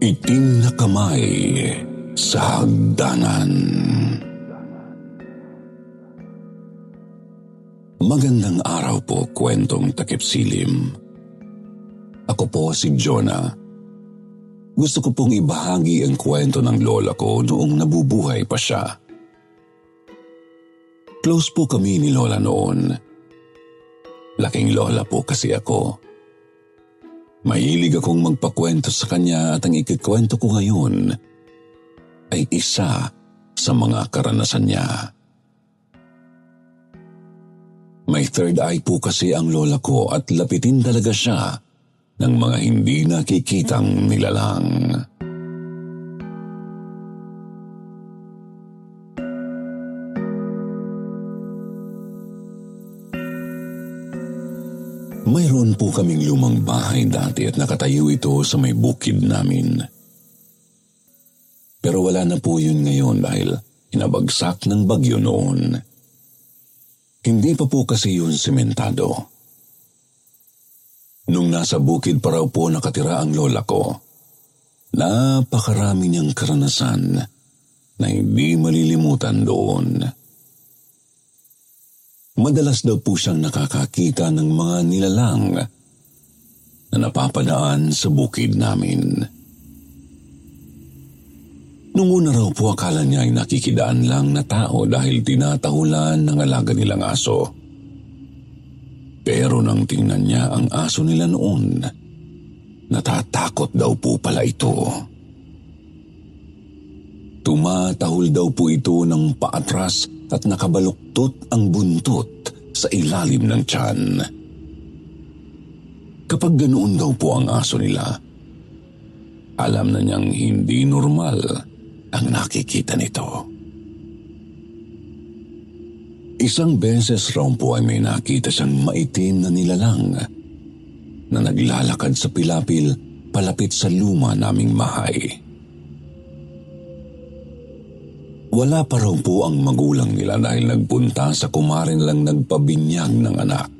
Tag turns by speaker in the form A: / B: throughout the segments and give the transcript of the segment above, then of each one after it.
A: Itim na kamay sa hagdanan. Magandang araw po, kwentong takip silim. Ako po si Jonah. Gusto ko pong ibahagi ang kwento ng lola ko noong nabubuhay pa siya. Close po kami ni lola noon. Laking lola po kasi ako. Mahilig akong magpakwento sa kanya at ang ikikwento ko ngayon ay isa sa mga karanasan niya. May third eye po kasi ang lola ko at lapitin talaga siya ng mga hindi nakikitang nilalang. Mayroon po kaming lumang bahay dati at nakatayo ito sa may bukid namin. Pero wala na po yun ngayon dahil inabagsak ng bagyo noon. Hindi pa po kasi yun sementado. Nung nasa bukid pa raw po nakatira ang lola ko, napakarami niyang karanasan na hindi malilimutan doon. Madalas daw po siyang nakakakita ng mga nilalang na napapadaan sa bukid namin. Nung una raw po akala niya ay nakikidaan lang na tao dahil tinatahulan ng alaga nilang aso. Pero nang tingnan niya ang aso nila noon, natatakot daw po pala ito. Tumatahol daw po ito ng paatras at nakabaluktot ang buntot sa ilalim ng tiyan. Kapag ganoon daw po ang aso nila, alam na niyang hindi normal ang nakikita nito. Isang beses raw po ay may nakita siyang maitim na nilalang na naglalakad sa pilapil palapit sa luma naming mahay. Wala pa raw po ang magulang nila dahil nagpunta sa kumarin lang nagpabinyag ng anak.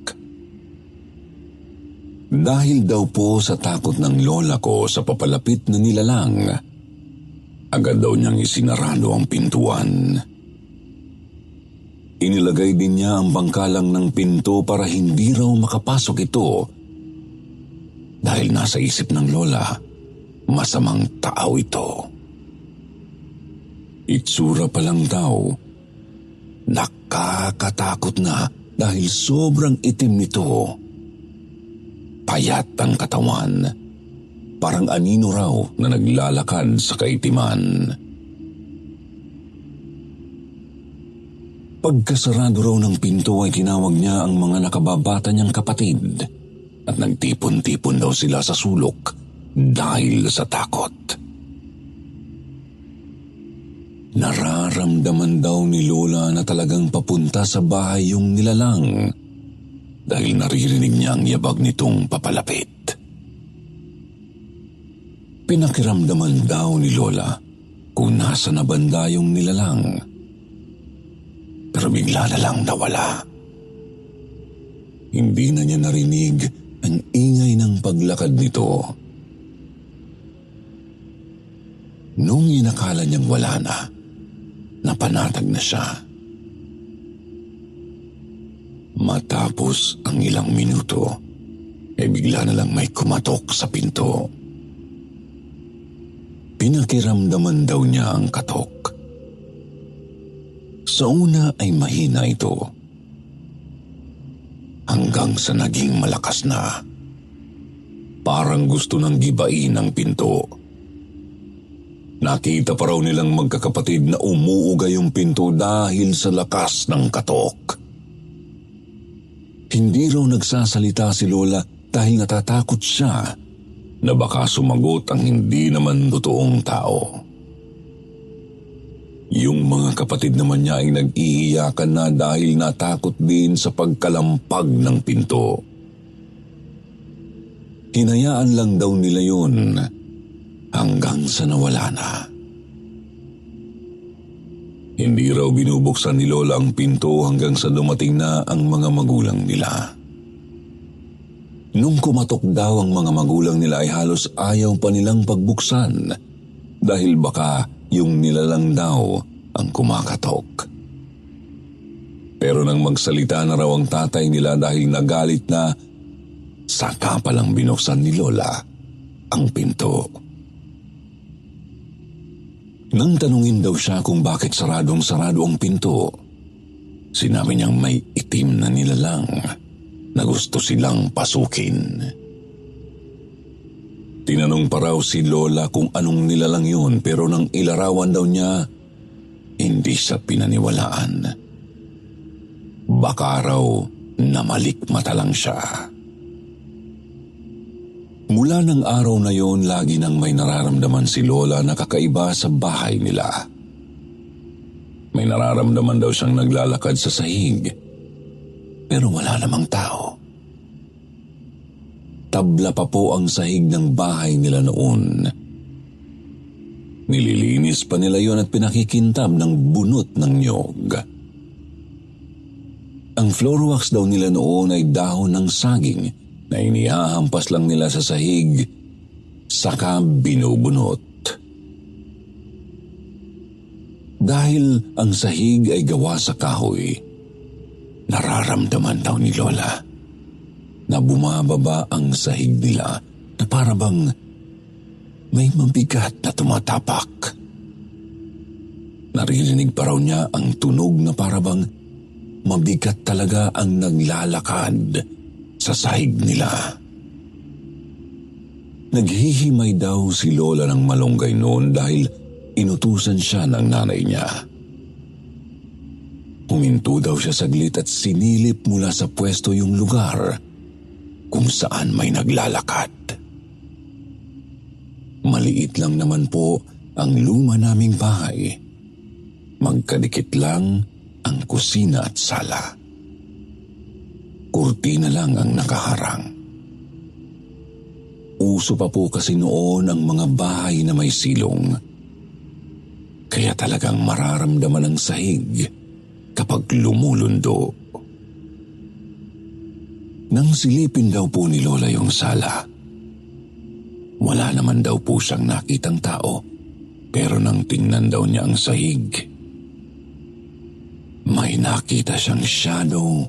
A: Dahil daw po sa takot ng lola ko sa papalapit na nilalang, agad daw niyang isinarado ang pintuan. Inilagay din niya ang bangkalang ng pinto para hindi raw makapasok ito dahil nasa isip ng lola, masamang tao ito. Itsura pa lang daw, nakakatakot na dahil sobrang itim nito. Payat ang katawan, parang anino raw na naglalakad sa kaitiman. Pagkasarado raw ng pinto ay tinawag niya ang mga nakababata niyang kapatid at nagtipon-tipon daw sila sa sulok dahil sa takot. Nararamdaman daw ni Lola na talagang papunta sa bahay yung nilalang dahil naririnig niya ang yabag nitong papalapit. Pinakiramdaman daw ni Lola kung nasa na banda yung nilalang. Pero bigla na lang nawala. Hindi na niya narinig ang ingay ng paglakad nito. Nung inakala niyang wala na, napanatag na siya. Matapos ang ilang minuto, ay bigla na lang may kumatok sa pinto. Pinakiramdaman daw niya ang katok. Sa una ay mahina ito. Hanggang sa naging malakas na. Parang gusto nang gibain ang pinto. Nakita pa raw nilang magkakapatid na umuuga yung pinto dahil sa lakas ng katok. Hindi raw nagsasalita si Lola dahil natatakot siya na baka sumagot ang hindi naman totoong tao. Yung mga kapatid naman niya ay nag-iiyakan na dahil natakot din sa pagkalampag ng pinto. Hinayaan lang daw nila yun hanggang sa nawala na. Hindi raw binubuksan ni Lola ang pinto hanggang sa dumating na ang mga magulang nila. Nung kumatok daw ang mga magulang nila ay halos ayaw pa nilang pagbuksan dahil baka yung nilalang daw ang kumakatok. Pero nang magsalita na raw ang tatay nila dahil nagalit na, saka palang binuksan ni Lola ang pinto. Nang tanungin daw siya kung bakit saradong-sarado ang pinto, sinabi niyang may itim na nilalang na gusto silang pasukin. Tinanong pa raw si Lola kung anong nilalang yun pero nang ilarawan daw niya, hindi siya pinaniwalaan. Baka raw namalikmata lang siya. Mula ng araw na yon, lagi nang may nararamdaman si Lola na kakaiba sa bahay nila. May nararamdaman daw siyang naglalakad sa sahig, pero wala namang tao. Tabla pa po ang sahig ng bahay nila noon. Nililinis pa nila yon at pinakikintab ng bunot ng nyog. Ang floor wax daw nila noon ay dahon ng saging na inihahampas lang nila sa sahig saka binubunot. Dahil ang sahig ay gawa sa kahoy, nararamdaman daw ni Lola na bumababa ang sahig nila na parabang may mabigat na tumatapak. Naririnig pa raw niya ang tunog na parabang mabigat talaga ang naglalakad sa sahig nila. Naghihimay daw si Lola ng malunggay noon dahil inutusan siya ng nanay niya. Huminto daw siya saglit at sinilip mula sa pwesto yung lugar kung saan may naglalakad. Maliit lang naman po ang luma naming bahay. Magkadikit lang ang kusina at sala kurtina lang ang nakaharang. Uso pa po kasi noon ang mga bahay na may silong. Kaya talagang mararamdaman ang sahig kapag lumulundo. Nang silipin daw po ni Lola yung sala, wala naman daw po siyang nakitang tao pero nang tingnan daw niya ang sahig, may nakita siyang shadow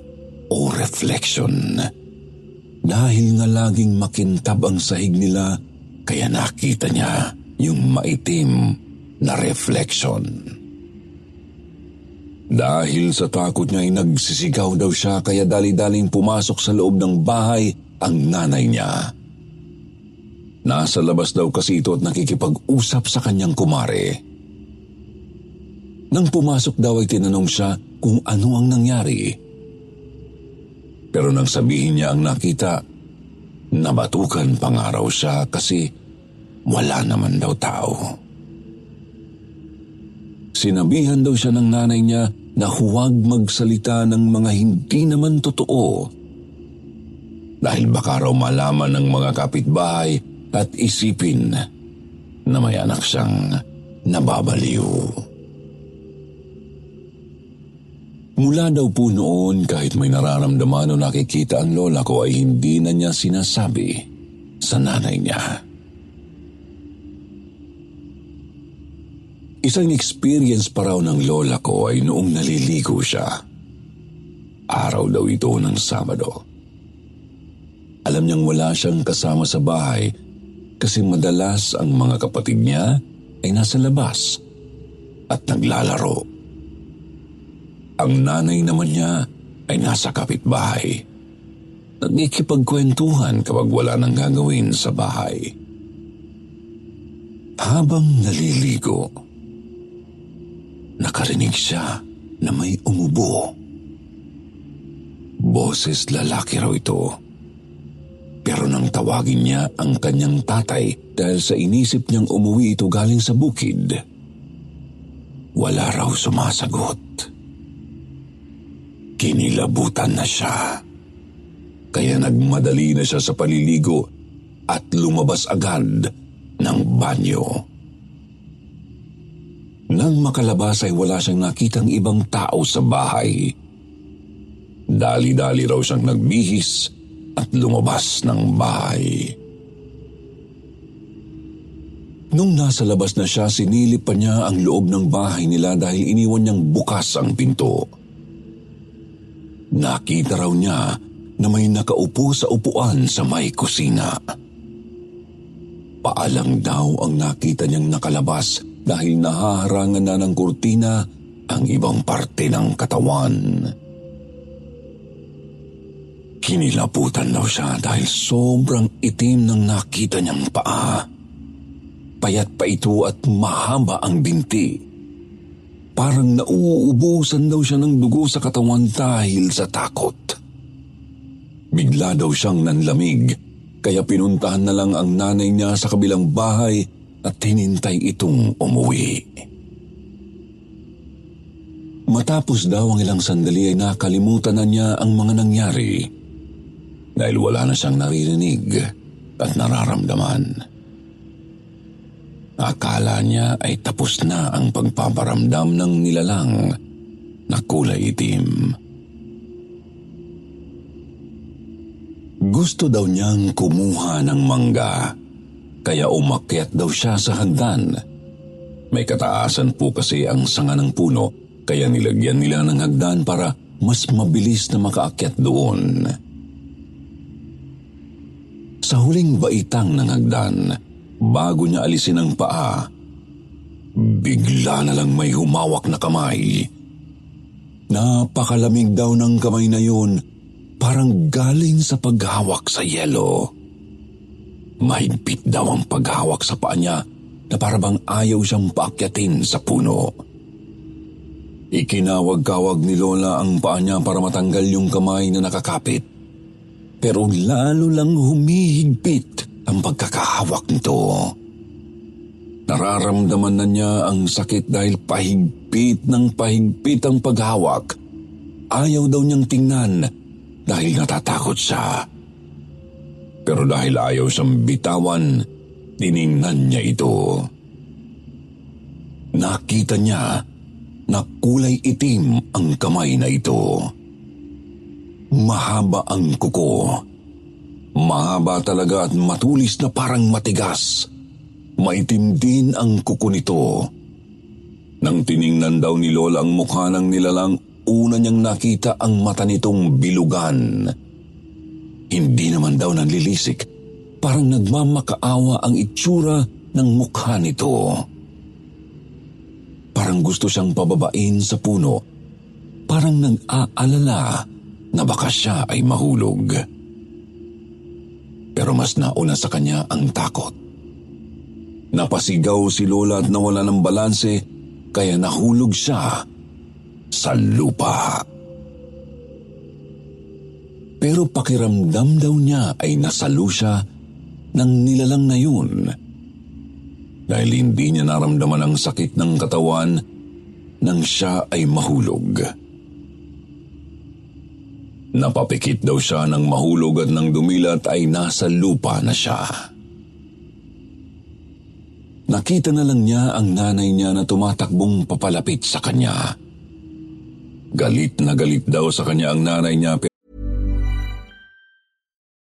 A: o reflection. Dahil nga laging makintab ang sahig nila, kaya nakita niya yung maitim na reflection. Dahil sa takot niya ay nagsisigaw daw siya kaya dali-daling pumasok sa loob ng bahay ang nanay niya. Nasa labas daw kasi ito at nakikipag-usap sa kanyang kumare. Nang pumasok daw ay tinanong siya kung ano ang nangyari. Pero nang sabihin niya ang nakita, nabatukan pangaraw siya kasi wala naman daw tao. Sinabihan daw siya ng nanay niya na huwag magsalita ng mga hindi naman totoo dahil baka raw malaman ng mga kapitbahay at isipin na may anak siyang nababaliw. Mula daw po noon kahit may nararamdaman o nakikita ang lola ko ay hindi na niya sinasabi sa nanay niya. Isang experience pa raw ng lola ko ay noong naliligo siya. Araw daw ito ng Sabado. Alam niyang wala siyang kasama sa bahay kasi madalas ang mga kapatid niya ay nasa labas at naglalaro. Ang nanay naman niya ay nasa kapitbahay. Nagkikipagkwentuhan kapag wala nang gagawin sa bahay. Habang naliligo, nakarinig siya na may umubo. Boses lalaki raw ito. Pero nang tawagin niya ang kanyang tatay dahil sa inisip niyang umuwi ito galing sa bukid, wala raw sumasagot. Kinilabutan na siya. Kaya nagmadali na siya sa paliligo at lumabas agad ng banyo. Nang makalabas ay wala siyang nakitang ibang tao sa bahay. Dali-dali raw siyang nagbihis at lumabas ng bahay. Nung nasa labas na siya, sinilip pa niya ang loob ng bahay nila dahil iniwan niyang bukas ang pinto. Nakita raw niya na may nakaupo sa upuan sa may kusina. Paalang daw ang nakita niyang nakalabas dahil nahaharangan na ng kurtina ang ibang parte ng katawan. Kinilaputan daw siya dahil sobrang itim ng nakita niyang paa. Payat pa ito at mahaba ang binti. Parang nauubusan daw siya ng dugo sa katawan dahil sa takot. Bigla daw siyang nanlamig, kaya pinuntahan na lang ang nanay niya sa kabilang bahay at hinintay itong umuwi. Matapos daw ang ilang sandali ay nakalimutan na niya ang mga nangyari dahil wala na siyang naririnig at nararamdaman. Akala niya ay tapos na ang pagpaparamdam ng nilalang na kulay itim. Gusto daw niyang kumuha ng mangga, kaya umakyat daw siya sa hagdan. May kataasan po kasi ang sanga ng puno, kaya nilagyan nila ng hagdan para mas mabilis na makaakyat doon. Sa huling baitang ng hagdan, bago niya alisin ang paa, bigla na lang may humawak na kamay. Napakalamig daw ng kamay na yun parang galing sa paghawak sa yelo. Mahigpit daw ang paghawak sa paa niya na parabang ayaw siyang paakyatin sa puno. Ikinawag-kawag ni Lola ang paa niya para matanggal yung kamay na nakakapit. Pero lalo lang humihigpit ang pagkakahawak nito. Nararamdaman na niya ang sakit dahil pahigpit ng pahigpit ang paghawak. Ayaw daw niyang tingnan dahil natatakot siya. Pero dahil ayaw siyang bitawan, tiningnan niya ito. Nakita niya na kulay itim ang kamay na ito. Mahaba ang kuko. Mahaba talaga at matulis na parang matigas. Maitim din ang kuko nito. Nang tiningnan daw ni Lola ang mukha ng nilalang una niyang nakita ang mata nitong bilugan. Hindi naman daw nanlilisik, parang nagmamakaawa ang itsura ng mukha nito. Parang gusto siyang pababain sa puno, parang nag-aalala na baka siya ay mahulog. Pero mas nauna sa kanya ang takot. Napasigaw si Lola at nawala ng balanse kaya nahulog siya sa lupa. Pero pakiramdam daw niya ay nasalo siya ng nilalang na yun. Dahil hindi niya naramdaman ang sakit ng katawan nang siya ay mahulog. Napapikit daw siya ng mahulog at nang dumilat ay nasa lupa na siya. Nakita na lang niya ang nanay niya na tumatakbong papalapit sa kanya. Galit na galit daw sa kanya ang nanay niya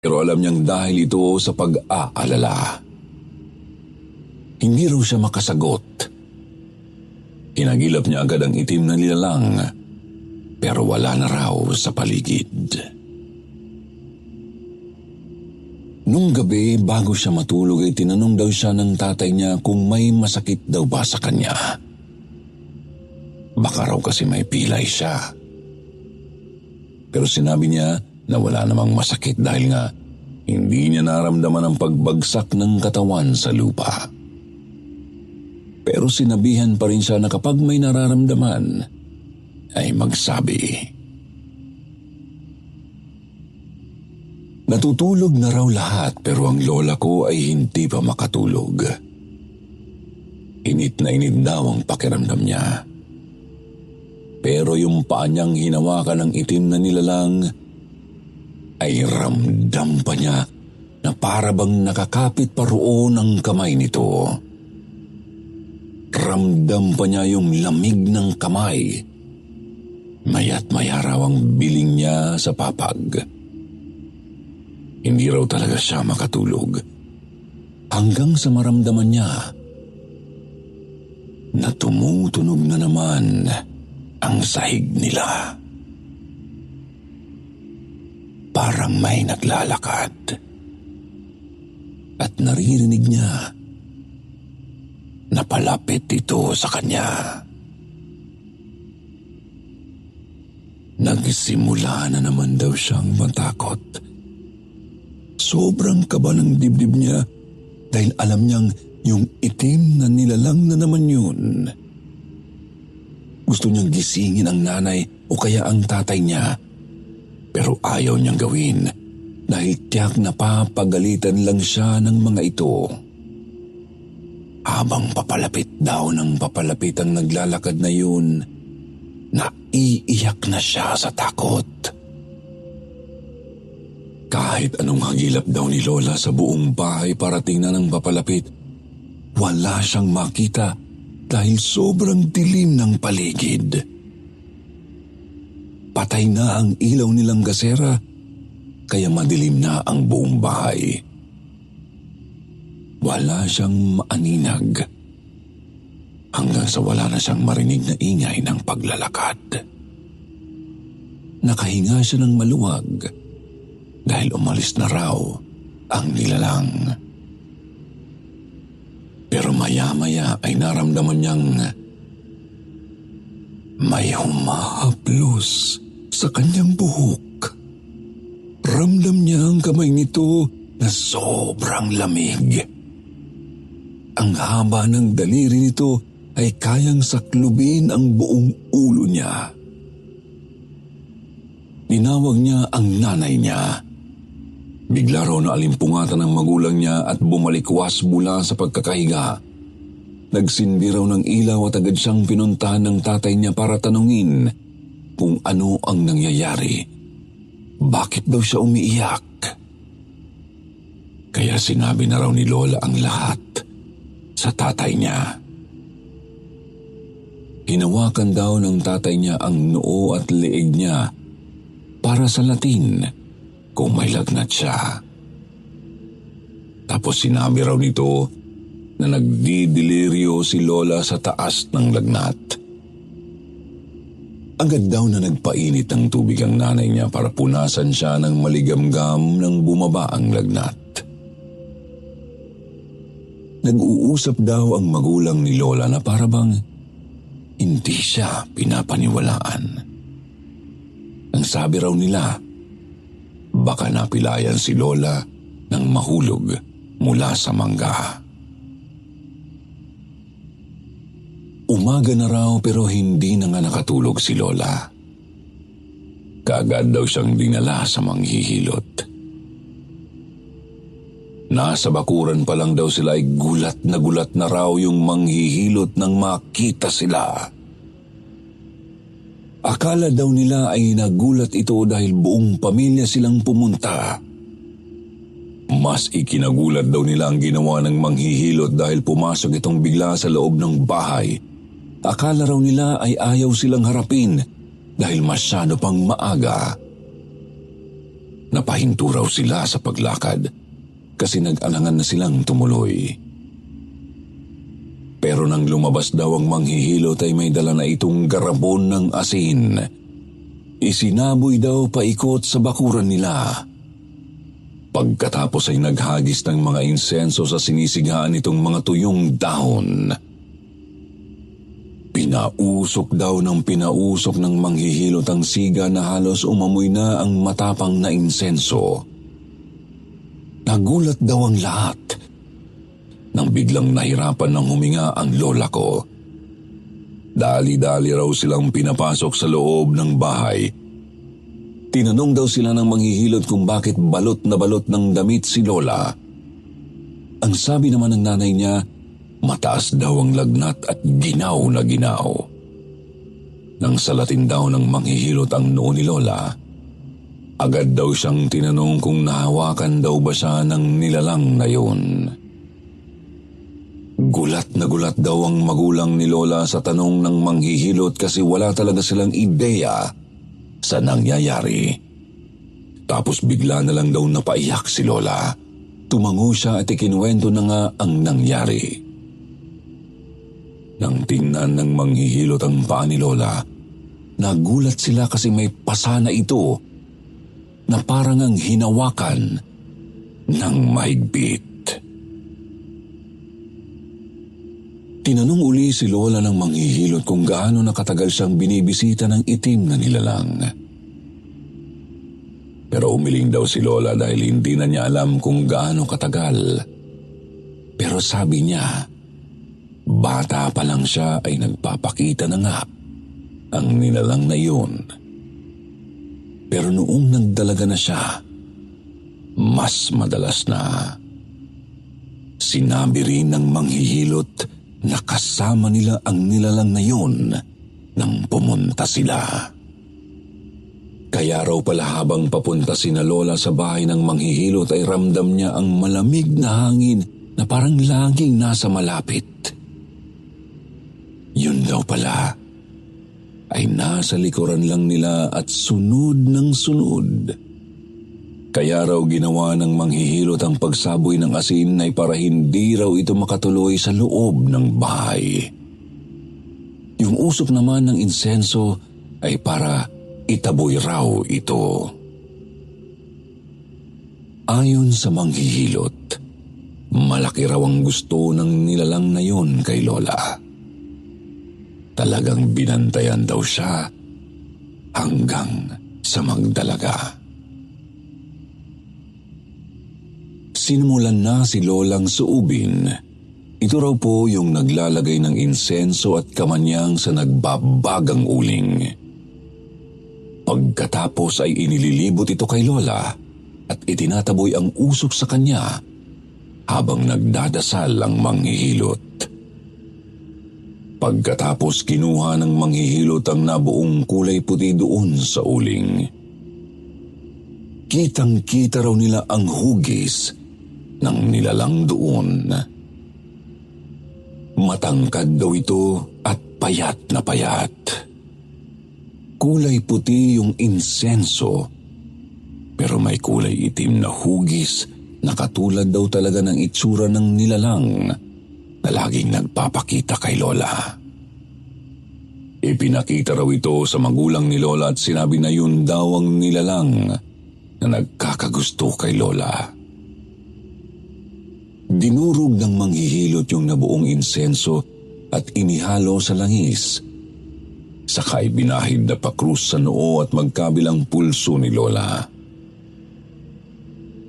A: Pero alam niyang dahil ito sa pag-aalala. Hindi raw siya makasagot. Hinagilap niya agad ang itim na nilalang, pero wala na raw sa paligid. Nung gabi, bago siya matulog ay tinanong daw siya ng tatay niya kung may masakit daw ba sa kanya. Baka raw kasi may pilay siya. Pero sinabi niya na wala namang masakit dahil nga hindi niya naramdaman ang pagbagsak ng katawan sa lupa. Pero sinabihan pa rin siya na kapag may nararamdaman, ay magsabi. Natutulog na raw lahat pero ang lola ko ay hindi pa makatulog. Init na init daw ang pakiramdam niya. Pero yung paa niyang hinawakan ng itim na nilalang ay ramdam pa niya na para bang nakakapit pa roon ang kamay nito. Ramdam pa niya yung lamig ng kamay. Mayat maya raw ang biling niya sa papag. Hindi raw talaga siya makatulog. Hanggang sa maramdaman niya na tumutunog na naman ang sahig nila. Parang may naglalakad. At naririnig niya na palapit ito sa kanya. Nagsimula na naman daw siyang matakot. Sobrang kaba ng dibdib niya dahil alam niyang yung itim na nilalang na naman yun. Gusto niyang gisingin ang nanay o kaya ang tatay niya. Pero ayaw niyang gawin dahil tiyak na papagalitan lang siya ng mga ito. Habang papalapit daw ng papalapit ang naglalakad na yun, naiiyak na siya sa takot. Kahit anong hagilap daw ni Lola sa buong bahay para tingnan ng papalapit, wala siyang makita dahil sobrang dilim ng paligid. Patay na ang ilaw nilang gasera, kaya madilim na ang buong bahay. Wala siyang maaninag hanggang sa wala na siyang marinig na ingay ng paglalakad. Nakahinga siya ng maluwag dahil umalis na raw ang nilalang. Pero maya-maya ay naramdaman niyang may humahaplos sa kanyang buhok. Ramdam niya ang kamay nito na sobrang lamig. Ang haba ng daliri nito ay kayang saklubin ang buong ulo niya. Tinawag niya ang nanay niya. Bigla raw na alimpungatan ng magulang niya at bumalikwas mula sa pagkakahiga. Nagsindi raw ng ilaw at agad siyang pinuntahan ng tatay niya para tanungin kung ano ang nangyayari. Bakit daw siya umiiyak? Kaya sinabi na raw ni Lola ang lahat sa tatay niya. Hinawakan daw ng tatay niya ang noo at leeg niya para sa Latin kung may lagnat siya. Tapos sinabi raw nito na nagdidelirio si Lola sa taas ng lagnat. Agad daw na nagpainit ng tubig ang nanay niya para punasan siya ng maligamgam nang bumaba ang lagnat. Nag-uusap daw ang magulang ni Lola na para bang hindi siya pinapaniwalaan. Ang sabi raw nila, baka napilayan si Lola ng mahulog mula sa mangga. Umaga na raw pero hindi na nga nakatulog si Lola. Kaagad daw siyang dinala sa manghihilot. Nasa bakuran pa lang daw sila ay gulat na gulat na raw yung manghihilot nang makita sila. Akala daw nila ay nagulat ito dahil buong pamilya silang pumunta. Mas ikinagulat daw nila ang ginawa ng manghihilot dahil pumasok itong bigla sa loob ng bahay. Akala raw nila ay ayaw silang harapin dahil masyado pang maaga. Napahinto raw sila sa paglakad kasi nag-alangan na silang tumuloy. Pero nang lumabas daw ang manghihilot ay may dala na itong garabon ng asin. Isinaboy daw paikot sa bakuran nila. Pagkatapos ay naghagis ng mga insenso sa sinisigaan nitong mga tuyong dahon. Pinausok daw ng pinausok ng manghihilot ang siga na halos umamoy na ang matapang na insenso. Nagulat daw ang lahat nang biglang nahirapan ng huminga ang lola ko. Dali-dali raw silang pinapasok sa loob ng bahay. Tinanong daw sila ng manghihilot kung bakit balot na balot ng damit si lola. Ang sabi naman ng nanay niya, mataas daw ang lagnat at ginaw na ginaw. Nang salatin daw ng manghihilot ang noo ni lola, agad daw siyang tinanong kung nahawakan daw ba siya ng nilalang na yun. Gulat na gulat daw ang magulang ni Lola sa tanong ng manghihilot kasi wala talaga silang ideya sa nangyayari. Tapos bigla na lang daw napaiyak si Lola. Tumango siya at ikinuwento na nga ang nangyari. Nang tingnan ng manghihilot ang paa ni Lola, nagulat sila kasi may pasana ito na parang ang hinawakan ng mahigpit. Tinanong uli si Lola ng manghihilot kung gaano nakatagal siyang binibisita ng itim na nilalang. Pero umiling daw si Lola dahil hindi na niya alam kung gaano katagal. Pero sabi niya, bata pa lang siya ay nagpapakita na nga ang nilalang na iyon. Pero noong nagdalaga na siya, mas madalas na. Sinabi rin ng manghihilot na kasama nila ang nilalang na yun nang pumunta sila. Kaya raw pala habang papunta si na Lola sa bahay ng manghihilot ay ramdam niya ang malamig na hangin na parang laging nasa malapit. Yun daw pala ay nasa likuran lang nila at sunod ng sunod. Kaya raw ginawa ng manghihilot ang pagsaboy ng asin ay para hindi raw ito makatuloy sa loob ng bahay. Yung usok naman ng insenso ay para itaboy raw ito. Ayon sa manghihilot, malaki raw ang gusto ng nilalang na yon kay Lola. Talagang binantayan daw siya hanggang sa magdalaga. Sinimulan na si Lolang suubin. Ito raw po yung naglalagay ng insenso at kamanyang sa nagbabagang uling. Pagkatapos ay inililibot ito kay Lola at itinataboy ang usok sa kanya habang nagdadasal ang manghihilot. Pagkatapos kinuha ng manghihilot ang nabuong kulay puti doon sa uling. Kitang-kita raw nila ang hugis ng nilalang doon. Matangkad daw ito at payat na payat. Kulay puti yung insenso, pero may kulay itim na hugis na katulad daw talaga ng itsura ng nilalang na laging nagpapakita kay Lola. Ipinakita raw ito sa magulang ni Lola at sinabi na yun daw ang nilalang na nagkakagusto kay Lola. Dinurog ng manghihilot yung nabuong insenso at inihalo sa langis. Sakay binahid na pakrus sa noo at magkabilang pulso ni Lola.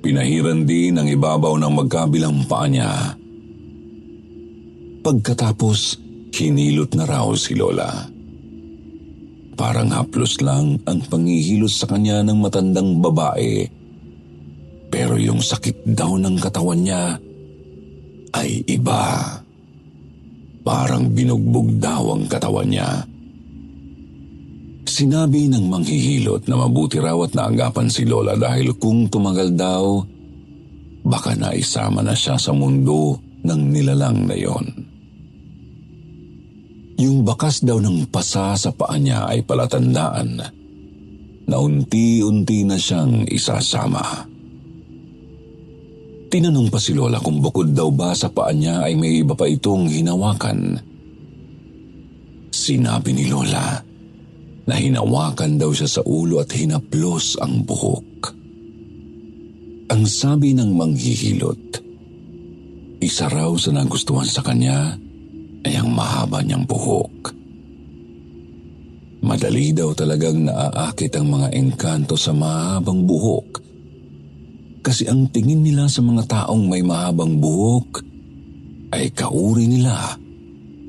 A: Pinahiran din ang ibabaw ng magkabilang paa niya. Pagkatapos, hinilot na raw si Lola. Parang haplos lang ang pangihilos sa kanya ng matandang babae. Pero yung sakit daw ng katawan niya ay iba. Parang binugbog daw ang katawan niya. Sinabi ng manghihilot na mabuti raw at naagapan si Lola dahil kung tumagal daw, baka naisama na siya sa mundo ng nilalang na yon. Yung bakas daw ng pasa sa paa niya ay palatandaan na unti-unti na siyang isasama. Tinanong pa si Lola kung bukod daw ba sa paa niya ay may iba pa itong hinawakan. Sinabi ni Lola na hinawakan daw siya sa ulo at hinaplos ang buhok. Ang sabi ng manghihilot, isa raw sa nagustuhan sa kanya ay ang mahaba niyang buhok. Madali daw talagang naaakit ang mga engkanto sa mahabang buhok kasi ang tingin nila sa mga taong may mahabang buhok ay kauri nila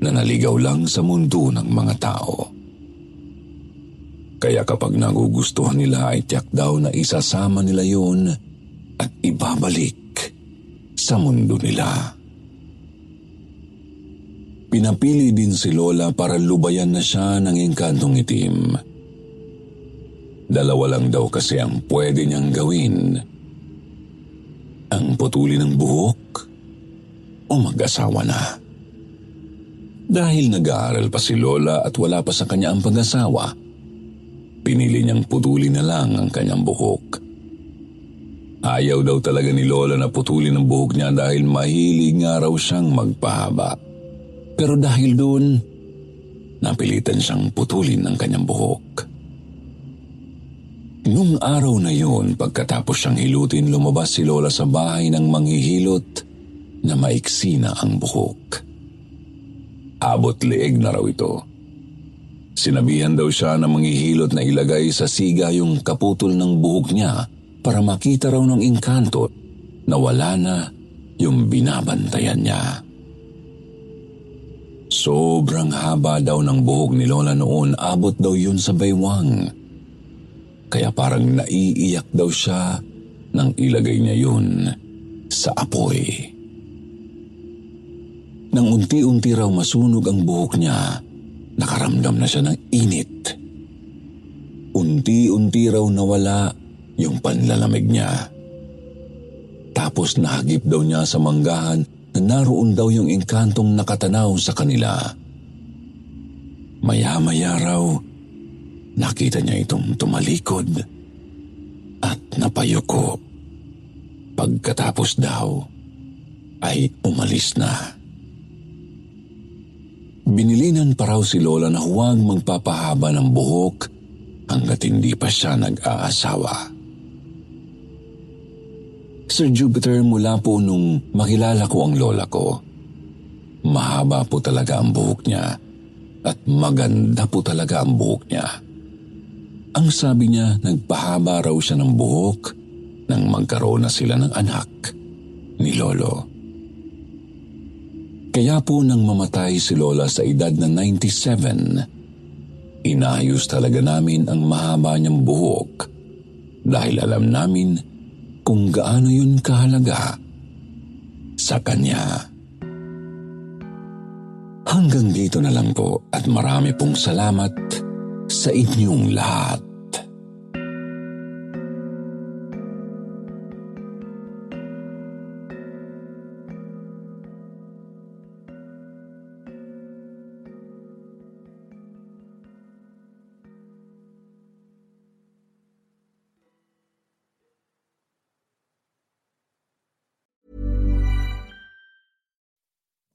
A: na naligaw lang sa mundo ng mga tao. Kaya kapag nagugustuhan nila ay tiyak daw na isasama nila yun at ibabalik sa mundo nila. Pinapili din si Lola para lubayan na siya ng engkantong itim. Dalawa lang daw kasi ang pwede niyang gawin. Ang putuli ng buhok o mag-asawa na. Dahil nag-aaral pa si Lola at wala pa sa kanya ang pag-asawa, pinili niyang putuli na lang ang kanyang buhok. Ayaw daw talaga ni Lola na putulin ang buhok niya dahil mahilig nga raw siyang magpahaba. Pero dahil doon, napilitan siyang putulin ang kanyang buhok. Nung araw na yun, pagkatapos siyang hilutin, lumabas si Lola sa bahay ng manghihilot na maiksi na ang buhok. Abot leeg na raw ito. Sinabihan daw siya ng manghihilot na ilagay sa siga yung kaputol ng buhok niya para makita raw ng inkanto na wala na yung binabantayan niya. Sobrang haba daw ng buhok ni Lola noon, abot daw yun sa baywang. Kaya parang naiiyak daw siya nang ilagay niya yun sa apoy. Nang unti-unti raw masunog ang buhok niya, nakaramdam na siya ng init. Unti-unti raw nawala yung panlalamig niya. Tapos nahagip daw niya sa manggahan na naroon daw yung engkantong nakatanaw sa kanila. Maya-maya raw, nakita niya itong tumalikod at napayuko. Pagkatapos daw, ay umalis na. Binilinan pa raw si Lola na huwag magpapahaba ng buhok hanggat hindi pa siya nag-aasawa. Sir Jupiter mula po nung makilala ko ang lola ko. Mahaba po talaga ang buhok niya at maganda po talaga ang buhok niya. Ang sabi niya, nagpahaba raw siya ng buhok nang magkaroon na sila ng anak ni Lolo. Kaya po nang mamatay si Lola sa edad na 97, inayos talaga namin ang mahaba niyang buhok dahil alam namin kung gaano yun kahalaga sa kanya. Hanggang dito na lang po at marami pong salamat sa inyong lahat.